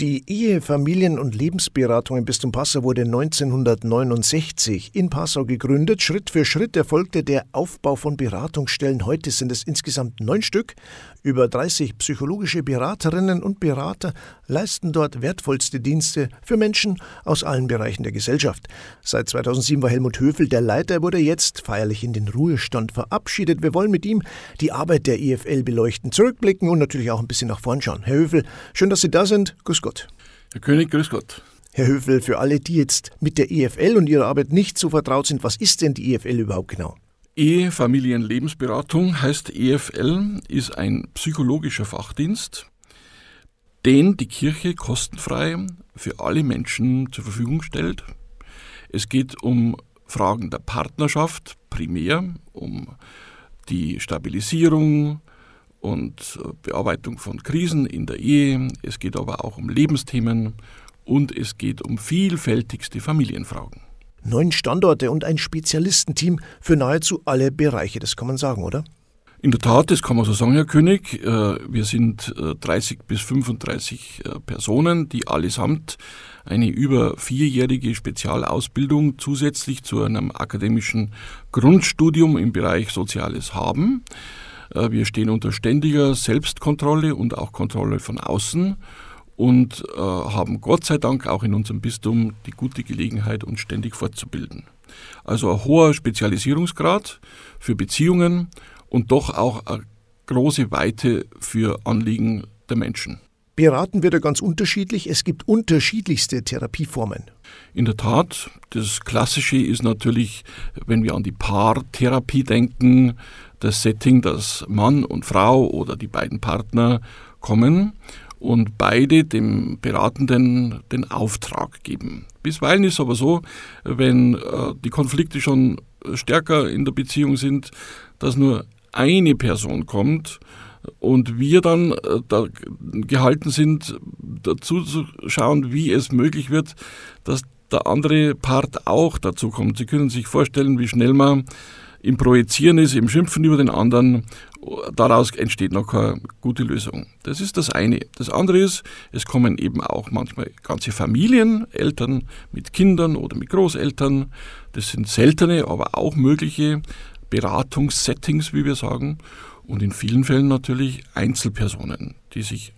Die Ehe-, Familien- und Lebensberatung im Bistum Passau wurde 1969 in Passau gegründet. Schritt für Schritt erfolgte der Aufbau von Beratungsstellen. Heute sind es insgesamt neun Stück. Über 30 psychologische Beraterinnen und Berater leisten dort wertvollste Dienste für Menschen aus allen Bereichen der Gesellschaft. Seit 2007 war Helmut Höfel der Leiter, er wurde jetzt feierlich in den Ruhestand verabschiedet. Wir wollen mit ihm die Arbeit der EFL beleuchten, zurückblicken und natürlich auch ein bisschen nach vorn schauen. Herr Höfel, schön, dass Sie da sind. Grüß Gott. Gott. Herr König, grüß Gott. Herr Höfel, für alle, die jetzt mit der EFL und ihrer Arbeit nicht so vertraut sind, was ist denn die EFL überhaupt genau? Ehe, Familien, Lebensberatung heißt EFL, ist ein psychologischer Fachdienst, den die Kirche kostenfrei für alle Menschen zur Verfügung stellt. Es geht um Fragen der Partnerschaft primär, um die Stabilisierung, und äh, Bearbeitung von Krisen in der Ehe. Es geht aber auch um Lebensthemen und es geht um vielfältigste Familienfragen. Neun Standorte und ein Spezialistenteam für nahezu alle Bereiche, das kann man sagen, oder? In der Tat, das kann man so sagen, Herr König. Äh, wir sind 30 äh, bis 35 Personen, die allesamt eine über vierjährige Spezialausbildung zusätzlich zu einem akademischen Grundstudium im Bereich Soziales haben. Äh, wir stehen unter ständiger Selbstkontrolle und auch Kontrolle von außen und äh, haben Gott sei Dank auch in unserem Bistum die gute Gelegenheit, uns ständig fortzubilden. Also ein hoher Spezialisierungsgrad für Beziehungen und doch auch eine große Weite für Anliegen der Menschen. Beraten wird er ganz unterschiedlich. Es gibt unterschiedlichste Therapieformen. In der Tat, das Klassische ist natürlich, wenn wir an die Paartherapie denken, das Setting, dass Mann und Frau oder die beiden Partner kommen und beide dem Beratenden den Auftrag geben. Bisweilen ist aber so, wenn äh, die Konflikte schon stärker in der Beziehung sind, dass nur eine Person kommt und wir dann äh, da gehalten sind, dazu zu schauen, wie es möglich wird, dass der andere Part auch dazu kommt. Sie können sich vorstellen, wie schnell man im Projizieren ist, im Schimpfen über den anderen, daraus entsteht noch keine gute Lösung. Das ist das eine. Das andere ist, es kommen eben auch manchmal ganze Familien, Eltern mit Kindern oder mit Großeltern. Das sind seltene, aber auch mögliche Beratungssettings, wie wir sagen. Und in vielen Fällen natürlich Einzelpersonen, die sich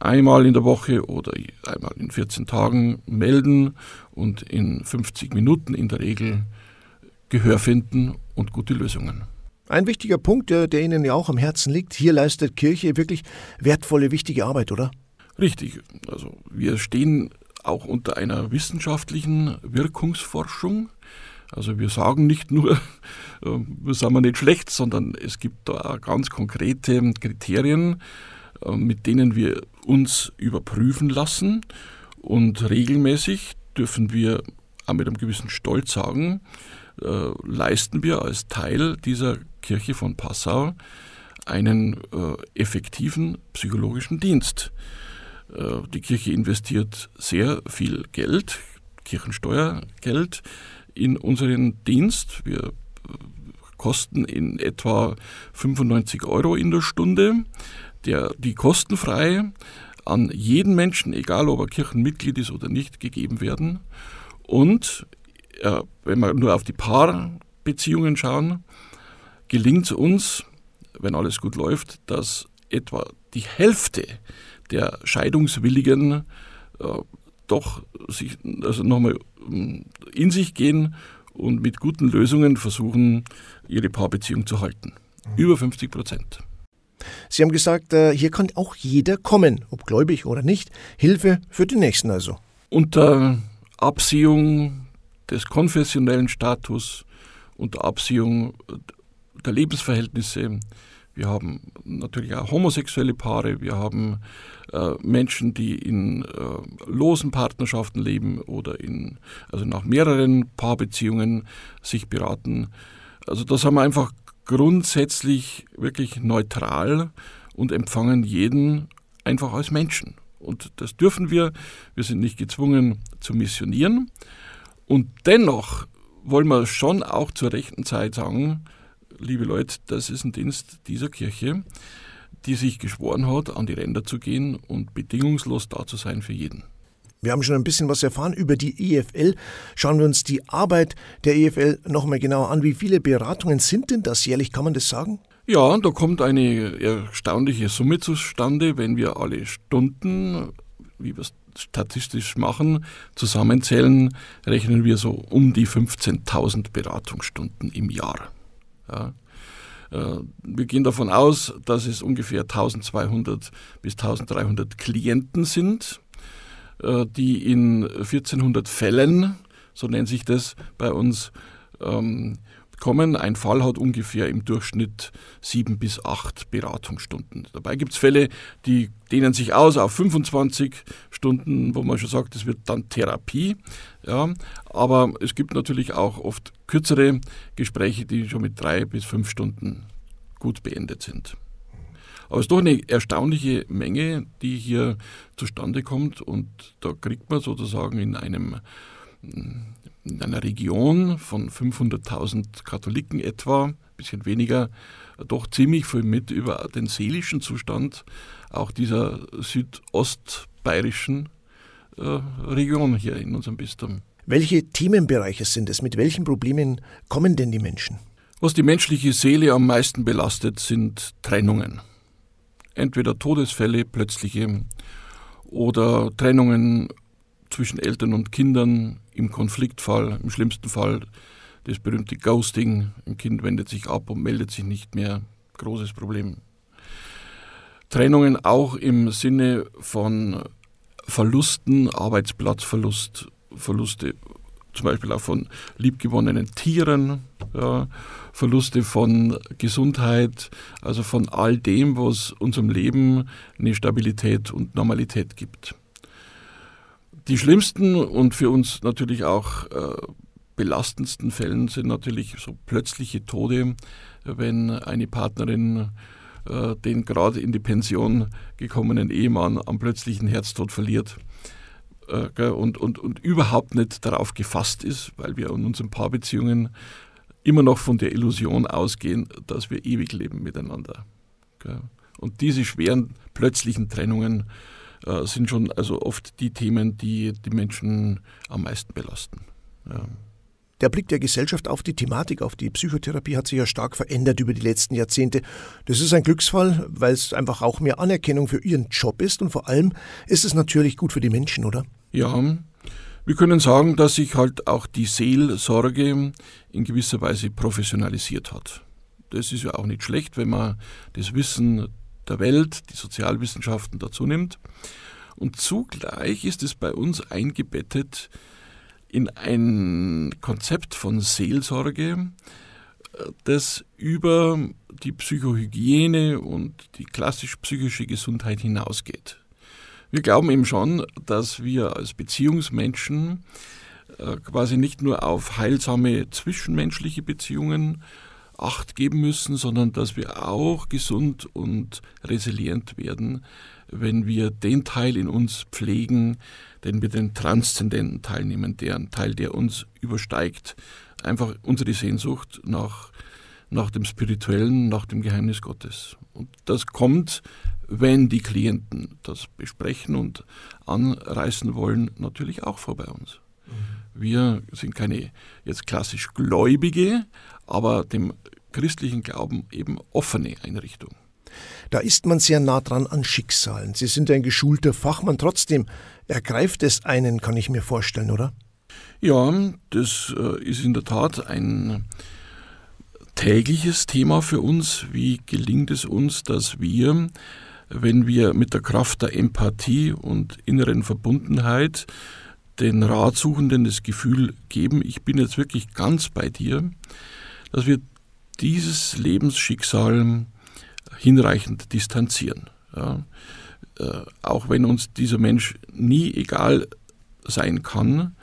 einmal in der Woche oder einmal in 14 Tagen melden und in 50 Minuten in der Regel Gehör finden und gute Lösungen. Ein wichtiger Punkt, der, der Ihnen ja auch am Herzen liegt, hier leistet Kirche wirklich wertvolle, wichtige Arbeit, oder? Richtig. Also wir stehen auch unter einer wissenschaftlichen Wirkungsforschung. Also wir sagen nicht nur, wir sind wir nicht schlecht, sondern es gibt da ganz konkrete Kriterien, äh, mit denen wir uns überprüfen lassen. Und regelmäßig dürfen wir auch mit einem gewissen Stolz sagen, äh, leisten wir als Teil dieser Kirche von Passau einen äh, effektiven psychologischen Dienst. Äh, die Kirche investiert sehr viel Geld, Kirchensteuergeld, in unseren Dienst. Wir äh, kosten in etwa 95 Euro in der Stunde, der, die kostenfrei an jeden Menschen, egal ob er Kirchenmitglied ist oder nicht, gegeben werden. Und äh, wenn wir nur auf die Paarbeziehungen schauen, gelingt es uns, wenn alles gut läuft, dass etwa die Hälfte der Scheidungswilligen äh, doch sich also nochmal ähm, in sich gehen und mit guten Lösungen versuchen, ihre Paarbeziehung zu halten. Mhm. Über 50 Prozent. Sie haben gesagt, äh, hier kann auch jeder kommen, ob gläubig oder nicht. Hilfe für den Nächsten also. Unter Absehung des konfessionellen Status und der Absehung der Lebensverhältnisse. Wir haben natürlich auch homosexuelle Paare, wir haben Menschen, die in äh, losen Partnerschaften leben oder in, also nach mehreren Paarbeziehungen sich beraten. Also das haben wir einfach grundsätzlich wirklich neutral und empfangen jeden einfach als Menschen. Und das dürfen wir. Wir sind nicht gezwungen zu missionieren. Und dennoch wollen wir schon auch zur rechten Zeit sagen, liebe Leute, das ist ein Dienst dieser Kirche, die sich geschworen hat, an die Ränder zu gehen und bedingungslos da zu sein für jeden. Wir haben schon ein bisschen was erfahren über die EFL. Schauen wir uns die Arbeit der EFL nochmal genauer an. Wie viele Beratungen sind denn das jährlich? Kann man das sagen? Ja, da kommt eine erstaunliche Summe zustande, wenn wir alle Stunden, wie wir es statistisch machen, zusammenzählen, rechnen wir so um die 15.000 Beratungsstunden im Jahr. Ja. Äh, wir gehen davon aus, dass es ungefähr 1200 bis 1300 Klienten sind äh, die in 1400 Fällen, so nennt sich das bei uns, ähm, kommen. Ein Fall hat ungefähr im Durchschnitt sieben bis acht Beratungsstunden. Dabei gibt es Fälle, die dehnen sich aus auf 25 Stunden, wo man schon sagt, das wird dann Therapie. Ja, aber es gibt natürlich auch oft kürzere Gespräche, die schon mit drei bis fünf Stunden gut beendet sind. Aber es ist doch eine erstaunliche Menge, die hier zustande kommt und da kriegt man sozusagen in einem in einer Region von 500.000 Katholiken etwa, ein bisschen weniger, doch ziemlich viel mit über den seelischen Zustand auch dieser südostbayerischen Region hier in unserem Bistum. Welche Themenbereiche sind es? Mit welchen Problemen kommen denn die Menschen? Was die menschliche Seele am meisten belastet, sind Trennungen entweder Todesfälle, plötzliche oder Trennungen zwischen Eltern und Kindern im Konfliktfall, im schlimmsten Fall das berühmte Ghosting. Ein Kind wendet sich ab und meldet sich nicht mehr. Großes Problem. Trennungen auch im Sinne von Verlusten, Arbeitsplatzverlust, Verluste zum Beispiel auch von liebgewonnenen Tieren, ja, Verluste von Gesundheit, also von all dem, was unserem Leben eine Stabilität und Normalität gibt. Die schlimmsten und für uns natürlich auch äh, belastendsten Fällen sind natürlich so plötzliche Tode, wenn eine Partnerin äh, den gerade in die Pension gekommenen Ehemann am plötzlichen Herztod verliert äh, und, und, und überhaupt nicht darauf gefasst ist, weil wir in unseren Paarbeziehungen immer noch von der Illusion ausgehen, dass wir ewig leben miteinander. Und diese schweren plötzlichen Trennungen äh, sind schon also oft die Themen, die die Menschen am meisten belasten. Ja. Der Blick der Gesellschaft auf die Thematik, auf die Psychotherapie hat sich ja stark verändert über die letzten Jahrzehnte. Das ist ein Glücksfall, weil es einfach auch mehr Anerkennung für ihren Job ist und vor allem ist es natürlich gut für die Menschen, oder? Ja, wir können sagen, dass sich halt auch die Seelsorge in gewisser Weise professionalisiert hat. Das ist ja auch nicht schlecht, wenn man das Wissen der Welt, die Sozialwissenschaften dazu nimmt. Und zugleich ist es bei uns eingebettet in ein Konzept von Seelsorge, das über die Psychohygiene und die klassisch psychische Gesundheit hinausgeht. Wir glauben eben schon, dass wir als Beziehungsmenschen äh, quasi nicht nur auf heilsame zwischenmenschliche Beziehungen Acht geben müssen, sondern dass wir auch gesund und resilient werden, wenn wir den Teil in uns pflegen, den wir den transzendenten Teil nehmen, deren Teil, der uns übersteigt, einfach unsere Sehnsucht nach, nach dem Spirituellen, nach dem Geheimnis Gottes. Und das kommt wenn die Klienten das besprechen und anreißen wollen, natürlich auch vor bei uns. Mhm. Wir sind keine jetzt klassisch Gläubige, aber dem christlichen Glauben eben offene Einrichtung. Da ist man sehr nah dran an Schicksalen. Sie sind ein geschulter Fachmann. Trotzdem ergreift es einen, kann ich mir vorstellen, oder? Ja, das äh, ist in der Tat ein tägliches Thema für uns. Wie gelingt es uns, dass wir wenn wir mit der Kraft der Empathie und inneren Verbundenheit den Ratsuchenden das Gefühl geben, ich bin jetzt wirklich ganz bei dir, dass wir dieses Lebensschicksal hinreichend distanzieren. Ja. Äh, auch wenn uns dieser Mensch nie egal sein kann,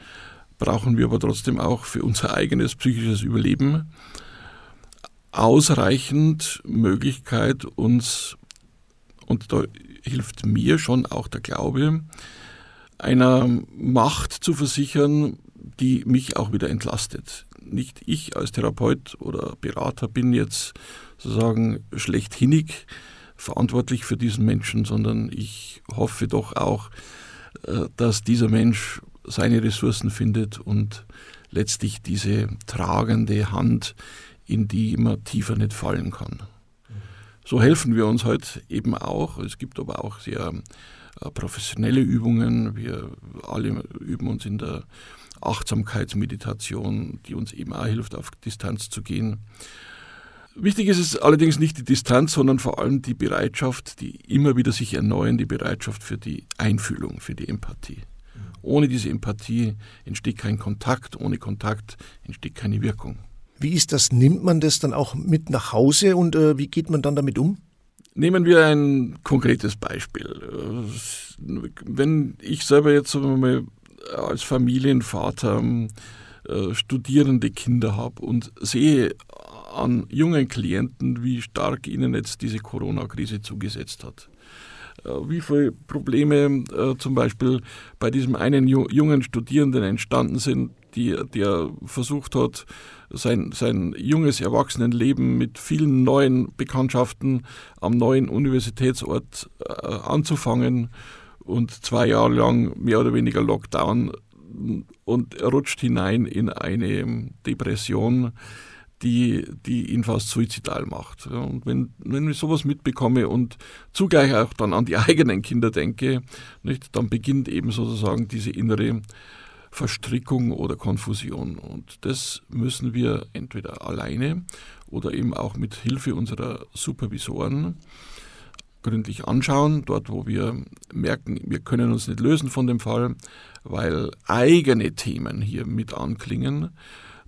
brauchen wir aber trotzdem auch für unser eigenes psychisches Überleben ausreichend Möglichkeit, uns und da hilft mir schon auch der Glaube, einer Macht zu versichern, die mich auch wieder entlastet. Nicht ich als Therapeut oder Berater bin jetzt sozusagen schlechthinnig, verantwortlich für diesen Menschen, sondern ich hoffe doch auch, äh, dass dieser Mensch seine Ressourcen findet und letztlich diese tragende Hand, in die immer tiefer nicht fallen kann. So helfen wir uns heute eben auch. Es gibt aber auch sehr äh, professionelle Übungen. Wir alle üben uns in der Achtsamkeitsmeditation, die uns eben auch hilft, auf Distanz zu gehen. Wichtig ist es allerdings nicht die Distanz, sondern vor allem die Bereitschaft, die immer wieder sich erneuern, die Bereitschaft für die Einfühlung, für die Empathie. Ohne diese Empathie entsteht kein Kontakt, ohne Kontakt entsteht keine Wirkung. Wie ist das? Nimmt man das dann auch mit nach Hause und äh, wie geht man dann damit um? Nehmen wir ein konkretes Beispiel. Wenn ich selber jetzt mal als Familienvater äh, studierende Kinder habe und sehe an jungen Klienten, wie stark ihnen jetzt diese Corona-Krise zugesetzt hat. Äh, wie viele Probleme äh, zum Beispiel bei diesem einen jungen Studierenden entstanden sind, die, der versucht hat, sein, sein junges Erwachsenenleben mit vielen neuen Bekanntschaften am neuen Universitätsort äh, anzufangen und zwei Jahre lang mehr oder weniger Lockdown und rutscht hinein in eine Depression, die, die ihn fast suizidal macht. Und wenn, wenn ich sowas mitbekomme und zugleich auch dann an die eigenen Kinder denke, nicht, dann beginnt eben sozusagen diese innere Verstrickung oder Konfusion. Und das müssen wir entweder alleine oder eben auch mit Hilfe unserer Supervisoren gründlich anschauen, dort wo wir merken, wir können uns nicht lösen von dem Fall, weil eigene Themen hier mit anklingen,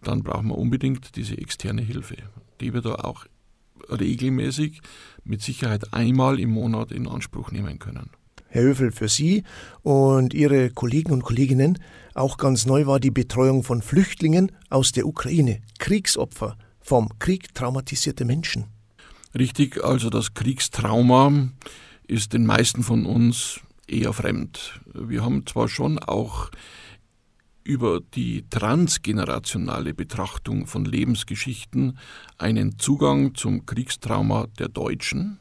dann brauchen wir unbedingt diese externe Hilfe, die wir da auch regelmäßig mit Sicherheit einmal im Monat in Anspruch nehmen können. Herr Höfel, für Sie und Ihre Kollegen und Kolleginnen auch ganz neu war die Betreuung von Flüchtlingen aus der Ukraine, Kriegsopfer, vom Krieg traumatisierte Menschen. Richtig, also das Kriegstrauma ist den meisten von uns eher fremd. Wir haben zwar schon auch über die transgenerationale Betrachtung von Lebensgeschichten einen Zugang zum Kriegstrauma der Deutschen,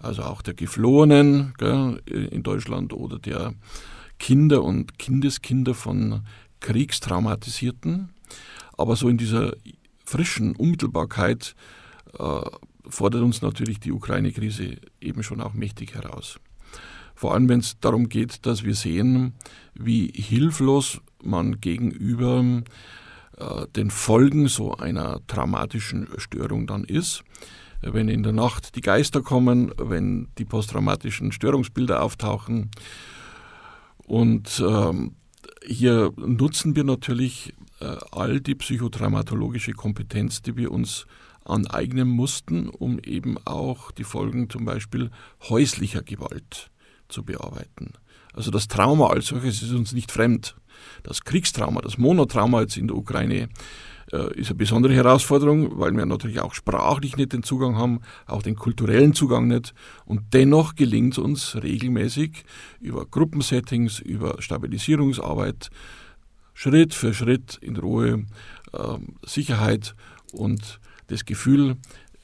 also auch der Geflohenen gell, in Deutschland oder der Kinder und Kindeskinder von Kriegstraumatisierten. Aber so in dieser frischen Unmittelbarkeit äh, fordert uns natürlich die Ukraine-Krise eben schon auch mächtig heraus. Vor allem, wenn es darum geht, dass wir sehen, wie hilflos man gegenüber äh, den Folgen so einer traumatischen Störung dann ist wenn in der Nacht die Geister kommen, wenn die posttraumatischen Störungsbilder auftauchen. Und ähm, hier nutzen wir natürlich äh, all die psychotraumatologische Kompetenz, die wir uns aneignen mussten, um eben auch die Folgen zum Beispiel häuslicher Gewalt zu bearbeiten. Also das Trauma als solches ist uns nicht fremd. Das Kriegstrauma, das Monotrauma jetzt in der Ukraine äh, ist eine besondere Herausforderung, weil wir natürlich auch sprachlich nicht den Zugang haben, auch den kulturellen Zugang nicht. Und dennoch gelingt es uns regelmäßig über Gruppensettings, über Stabilisierungsarbeit, Schritt für Schritt in Ruhe, äh, Sicherheit und das Gefühl,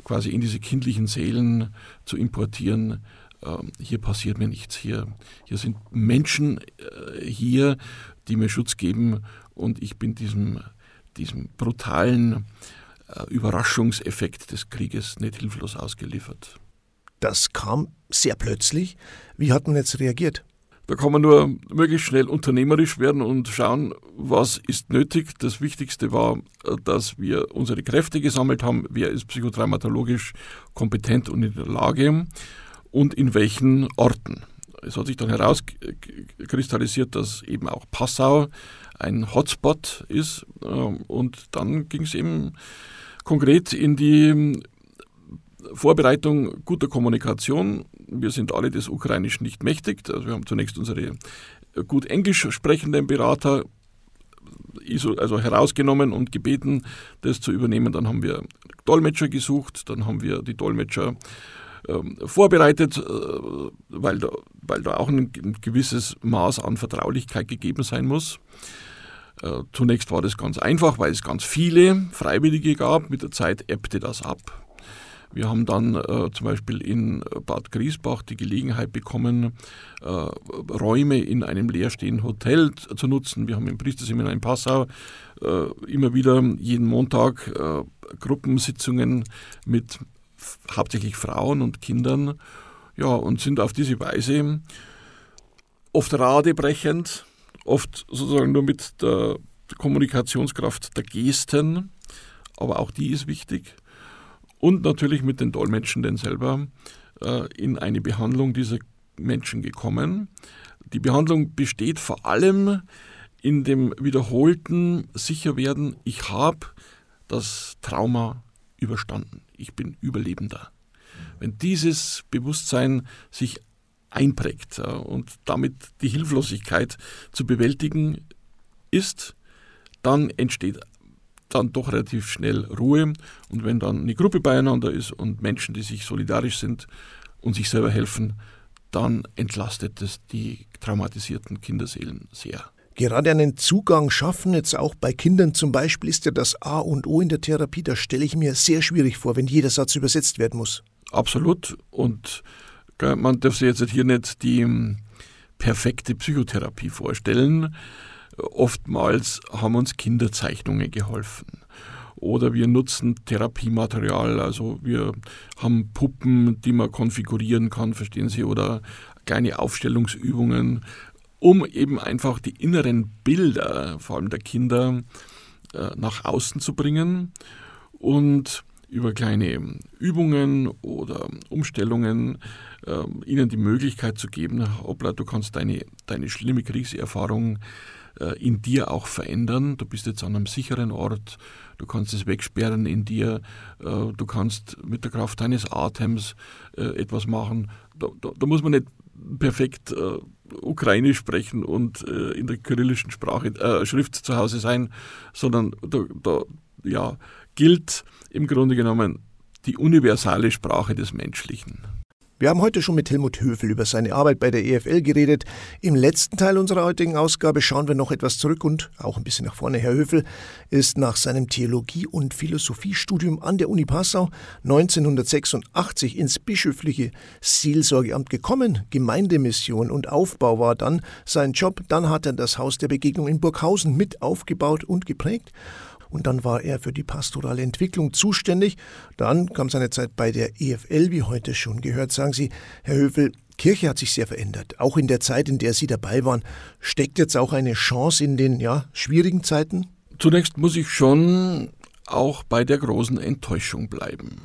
quasi in diese kindlichen Seelen zu importieren, äh, hier passiert mir nichts, hier, hier sind Menschen äh, hier, die mir Schutz geben und ich bin diesem diesem brutalen äh, Überraschungseffekt des Krieges nicht hilflos ausgeliefert. Das kam sehr plötzlich. Wie hat man jetzt reagiert? Da kann man nur möglichst schnell unternehmerisch werden und schauen, was ist nötig. Das Wichtigste war, dass wir unsere Kräfte gesammelt haben, wer ist psychotraumatologisch kompetent und in der Lage und in welchen Orten. Es hat sich dann herauskristallisiert, dass eben auch Passau ein Hotspot ist. Ähm, und dann ging es eben konkret in die Vorbereitung guter Kommunikation. Wir sind alle des Ukrainischen nicht mächtig. Also wir haben zunächst unsere äh, gut Englisch sprechenden Berater also herausgenommen und gebeten, das zu übernehmen. Dann haben wir Dolmetscher gesucht, dann haben wir die Dolmetscher ähm, vorbereitet, äh, weil, da, weil da auch ein, gewisses Maß an Vertraulichkeit gegeben sein muss. Äh, zunächst war das ganz einfach, weil es ganz viele Freiwillige gab. Mit der Zeit ebbte das ab. Wir haben dann äh, zum Beispiel in Bad Griesbach die Gelegenheit bekommen, äh, Räume in einem leerstehenden Hotel zu nutzen. Wir haben im Priesterseminar in Passau äh, immer wieder jeden Montag äh, Gruppensitzungen mit hauptsächlich Frauen und Kindern. Ja, und sind auf diese Weise oft radebrechend, oft sozusagen nur mit der Kommunikationskraft der Gesten, aber auch die ist wichtig und natürlich mit den Dolmetschenden selber äh, in eine Behandlung dieser Menschen gekommen. Die Behandlung besteht vor allem in dem wiederholten Sicherwerden, ich habe das Trauma überstanden, ich bin Überlebender. Wenn dieses Bewusstsein sich einprägt äh, und damit die Hilflosigkeit zu bewältigen ist, dann entsteht dann doch relativ schnell Ruhe. Und wenn dann eine Gruppe beieinander ist und Menschen, die sich solidarisch sind und sich selber helfen, dann entlastet es die traumatisierten Kinderseelen sehr. Gerade einen Zugang schaffen, jetzt auch bei Kindern zum Beispiel, ist ja das A und O in der Therapie. Das stelle ich mir sehr schwierig vor, wenn jeder Satz übersetzt werden muss. Absolut. Und man darf sich jetzt hier nicht die hm, perfekte Psychotherapie vorstellen. Oftmals haben uns Kinderzeichnungen geholfen. Oder wir nutzen Therapiematerial, also wir haben Puppen, die man konfigurieren kann, verstehen Sie, oder kleine Aufstellungsübungen, um eben einfach die inneren Bilder, vor allem der Kinder, äh, nach außen zu bringen und über kleine Übungen oder Umstellungen äh, ihnen die Möglichkeit zu geben, hoppla, du kannst deine, deine schlimme Kriegserfahrung in dir auch verändern. Du bist jetzt an einem sicheren Ort, du kannst es wegsperren in dir, äh, du kannst mit der Kraft deines Atems äh, etwas machen. Da, da, da, muss man nicht perfekt äh, Ukrainisch sprechen und äh, in der kyrillischen Sprache, äh, Schrift zu Hause sein, sondern da, da ja, gilt im Grunde genommen die universale Sprache des Menschlichen. Wir haben heute schon mit Helmut Höfel über seine Arbeit bei der EFL geredet. Im letzten Teil unserer heutigen Ausgabe schauen wir noch etwas zurück und auch ein bisschen nach vorne. Herr Höfel ist nach seinem Theologie- und Philosophiestudium an der Uni Passau 1986 ins bischöfliche Seelsorgeamt gekommen. Gemeindemission und Aufbau war dann sein Job. Dann hat er das Haus der Begegnung in Burghausen mit aufgebaut und geprägt und dann war er für die pastorale Entwicklung zuständig. Dann kam seine Zeit bei der EFL, wie heute schon gehört. Sagen Sie, Herr Höfel, Kirche hat sich sehr verändert. Auch in der Zeit, in der Sie dabei waren. Steckt jetzt auch eine Chance in den ja, schwierigen Zeiten? Zunächst muss ich schon auch bei der großen Enttäuschung bleiben.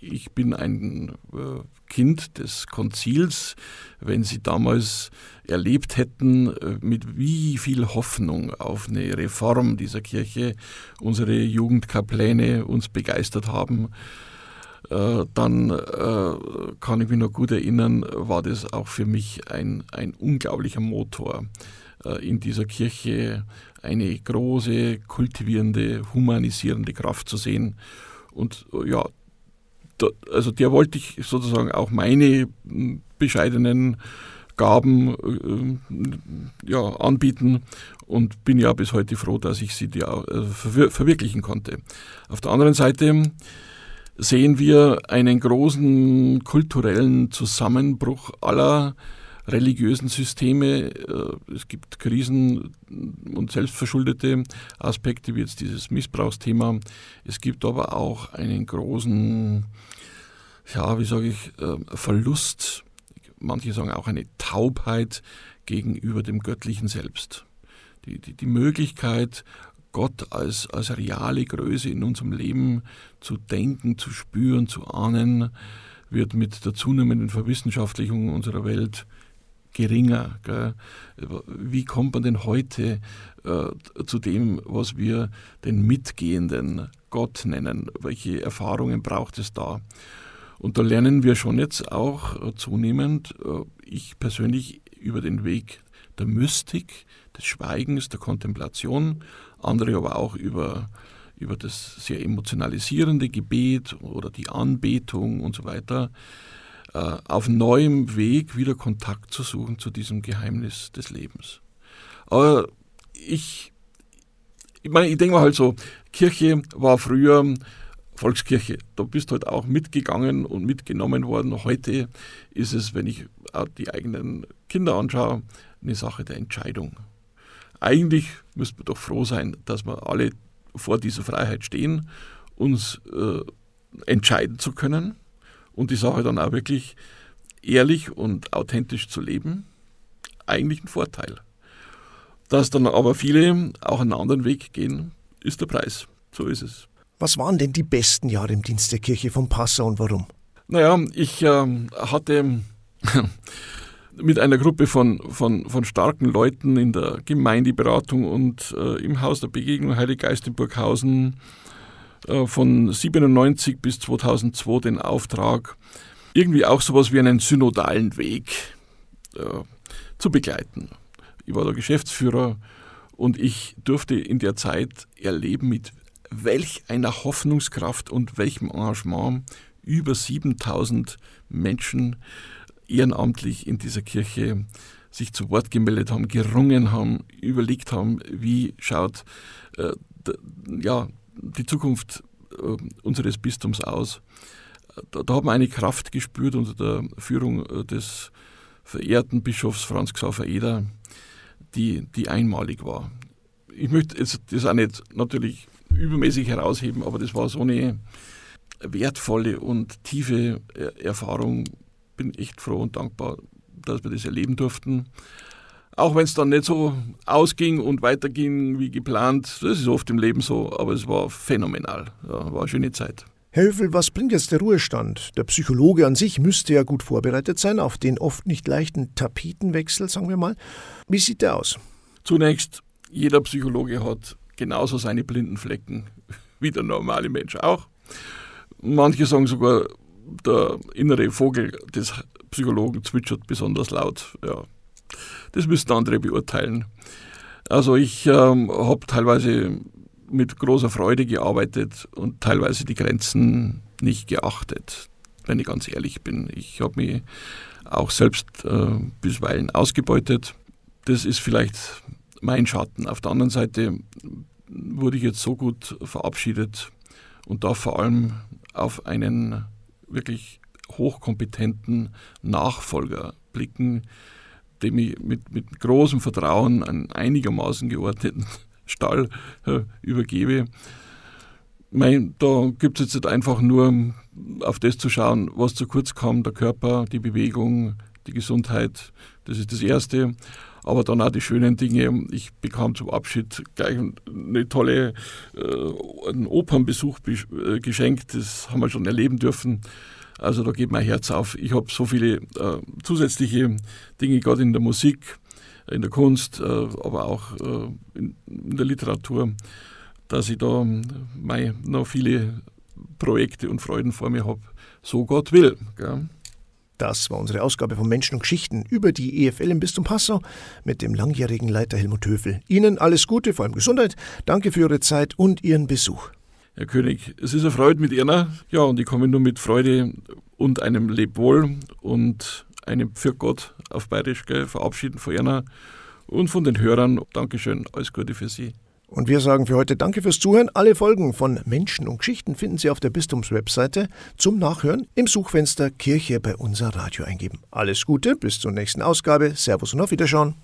Ich bin ein äh, Kind des Konzils. Wenn Sie damals erlebt hätten, äh, mit wie viel Hoffnung auf eine Reform dieser Kirche unsere Jugendkapläne uns begeistert haben, äh, dann kann ich mich noch gut erinnern, war das auch für mich ein, ein unglaublicher Motor in dieser Kirche eine große, kultivierende, humanisierende Kraft zu sehen. Und ja, also der wollte ich sozusagen auch meine hm, bescheidenen Gaben äh, ja, anbieten und bin ja bis heute froh, dass ich sie dir, äh, verwir verwirklichen konnte. Auf der anderen Seite sehen wir einen großen kulturellen Zusammenbruch aller religiösen Systeme. Äh, es gibt Krisen und selbstverschuldete Aspekte, wie jetzt dieses Missbrauchsthema. Es gibt aber auch einen großen, ja, wie sage ich, äh, Verlust, manche sagen auch eine Taubheit gegenüber dem göttlichen Selbst. Die, die, die Möglichkeit, Gott als, als reale Größe in unserem Leben zu denken, zu spüren, zu ahnen, wird mit der zunehmenden Verwissenschaftlichung unserer Welt geringer. Gell? Wie kommt man denn heute äh, zu dem, was wir den mitgehenden Gott nennen? Welche Erfahrungen braucht es da? Und da lernen wir schon jetzt auch äh, zunehmend, äh, ich persönlich über den Weg der Mystik, des Schweigens, der Kontemplation, andere aber auch über, über das sehr emotionalisierende Gebet oder die Anbetung und so weiter, auf neuem Weg wieder Kontakt zu suchen zu diesem Geheimnis des Lebens. Aber ich, ich meine, ich denke mal halt so, Kirche war früher Volkskirche. Da bist du halt auch mitgegangen und mitgenommen worden. Heute ist es, wenn ich die eigenen Kinder anschaue, eine Sache der Entscheidung. Eigentlich müssten wir doch froh sein, dass wir alle vor dieser Freiheit stehen, uns äh, entscheiden zu können und die Sache dann auch wirklich ehrlich und authentisch zu leben. Eigentlich ein Vorteil. Dass dann aber viele auch einen anderen Weg gehen, ist der Preis. So ist es. Was waren denn die besten Jahre im Dienst der Kirche von Passau und warum? Naja, ich äh, hatte mit einer Gruppe von, von, von starken Leuten in der Gemeindeberatung und äh, im Haus der Begegnung Heilig Geist in Burghausen von 97 bis 2002 den Auftrag, irgendwie auch sowas wie einen synodalen Weg äh, zu begleiten. Ich war der Geschäftsführer und ich durfte in der Zeit erleben, mit welch einer Hoffnungskraft und welchem Engagement über 7000 Menschen ehrenamtlich in dieser Kirche sich zu Wort gemeldet haben, gerungen haben, überlegt haben, wie schaut äh, ja, die Zukunft äh, unseres Bistums aus. Da, da, haben wir eine Kraft gespürt unter der Führung äh, des verehrten Bischofs Franz Xaver Eder, die, die einmalig war. Ich möchte jetzt das auch nicht natürlich übermäßig herausheben, aber das war so eine wertvolle und tiefe Erfahrung. Bin echt froh und dankbar, dass wir das erleben durften. Auch wenn es dann nicht so ausging und weiterging wie geplant, das ist oft im Leben so, aber es war phänomenal. Ja, war eine schöne Zeit. Herr Höfel, was bringt jetzt der Ruhestand? Der Psychologe an sich müsste ja gut vorbereitet sein auf den oft nicht leichten Tapetenwechsel, sagen wir mal. Wie sieht der aus? Zunächst, jeder Psychologe hat genauso seine blinden Flecken wie der normale Mensch auch. Manche sagen sogar, der innere Vogel des Psychologen zwitschert besonders laut. Ja, das müssten andere beurteilen. Also ich ähm, habe teilweise mit großer Freude gearbeitet und teilweise die Grenzen nicht geachtet, wenn ich ganz ehrlich bin. Ich habe mich auch selbst äh, bisweilen ausgebeutet. Das ist vielleicht mein Schatten. Auf der anderen Seite wurde ich jetzt so gut verabschiedet und darf vor allem auf einen wirklich hochkompetenten Nachfolger blicken, dem ich mit, mit großem Vertrauen einen einigermaßen geordneten Stall äh, übergebe. Mein, da gibt es jetzt einfach nur auf das zu schauen, was zu kurz kam, der Körper, die Bewegung, die Gesundheit, das ist das Erste. Aber dann auch die schönen Dinge. Ich bekam zum Abschied gleich eine tolle äh, einen Opernbesuch äh, geschenkt, das haben wir schon erleben dürfen. Also da geht mein Herz auf. Ich habe so viele äh, zusätzliche Dinge, gerade in der Musik, in der Kunst, äh, aber auch äh, in, in, der Literatur, dass ich da mein, noch viele Projekte und Freuden vor mir habe, so Gott will. Gell? Das war unsere Ausgabe von Menschen und Geschichten über die EFL im Bistum Passau mit dem langjährigen Leiter Helmut Höfel. Ihnen alles Gute, vor allem Gesundheit. Danke für Ihre Zeit und Ihren Besuch. Herr König, es ist eine Freude mit Ihnen. Ja, und ich komme nur mit Freude und einem Lebwohl und einem für Gott auf Bayerisch gell, verabschieden von Ihnen und von den Hörern. Dankeschön, alles Gute für Sie. Und wir sagen für heute Danke fürs Zuhören. Alle Folgen von Menschen und Geschichten finden Sie auf der Bistumswebseite zum Nachhören im Suchfenster Kirche bei unser Radio eingeben. Alles Gute, bis zur nächsten Ausgabe. Servus und auf Wiederschauen.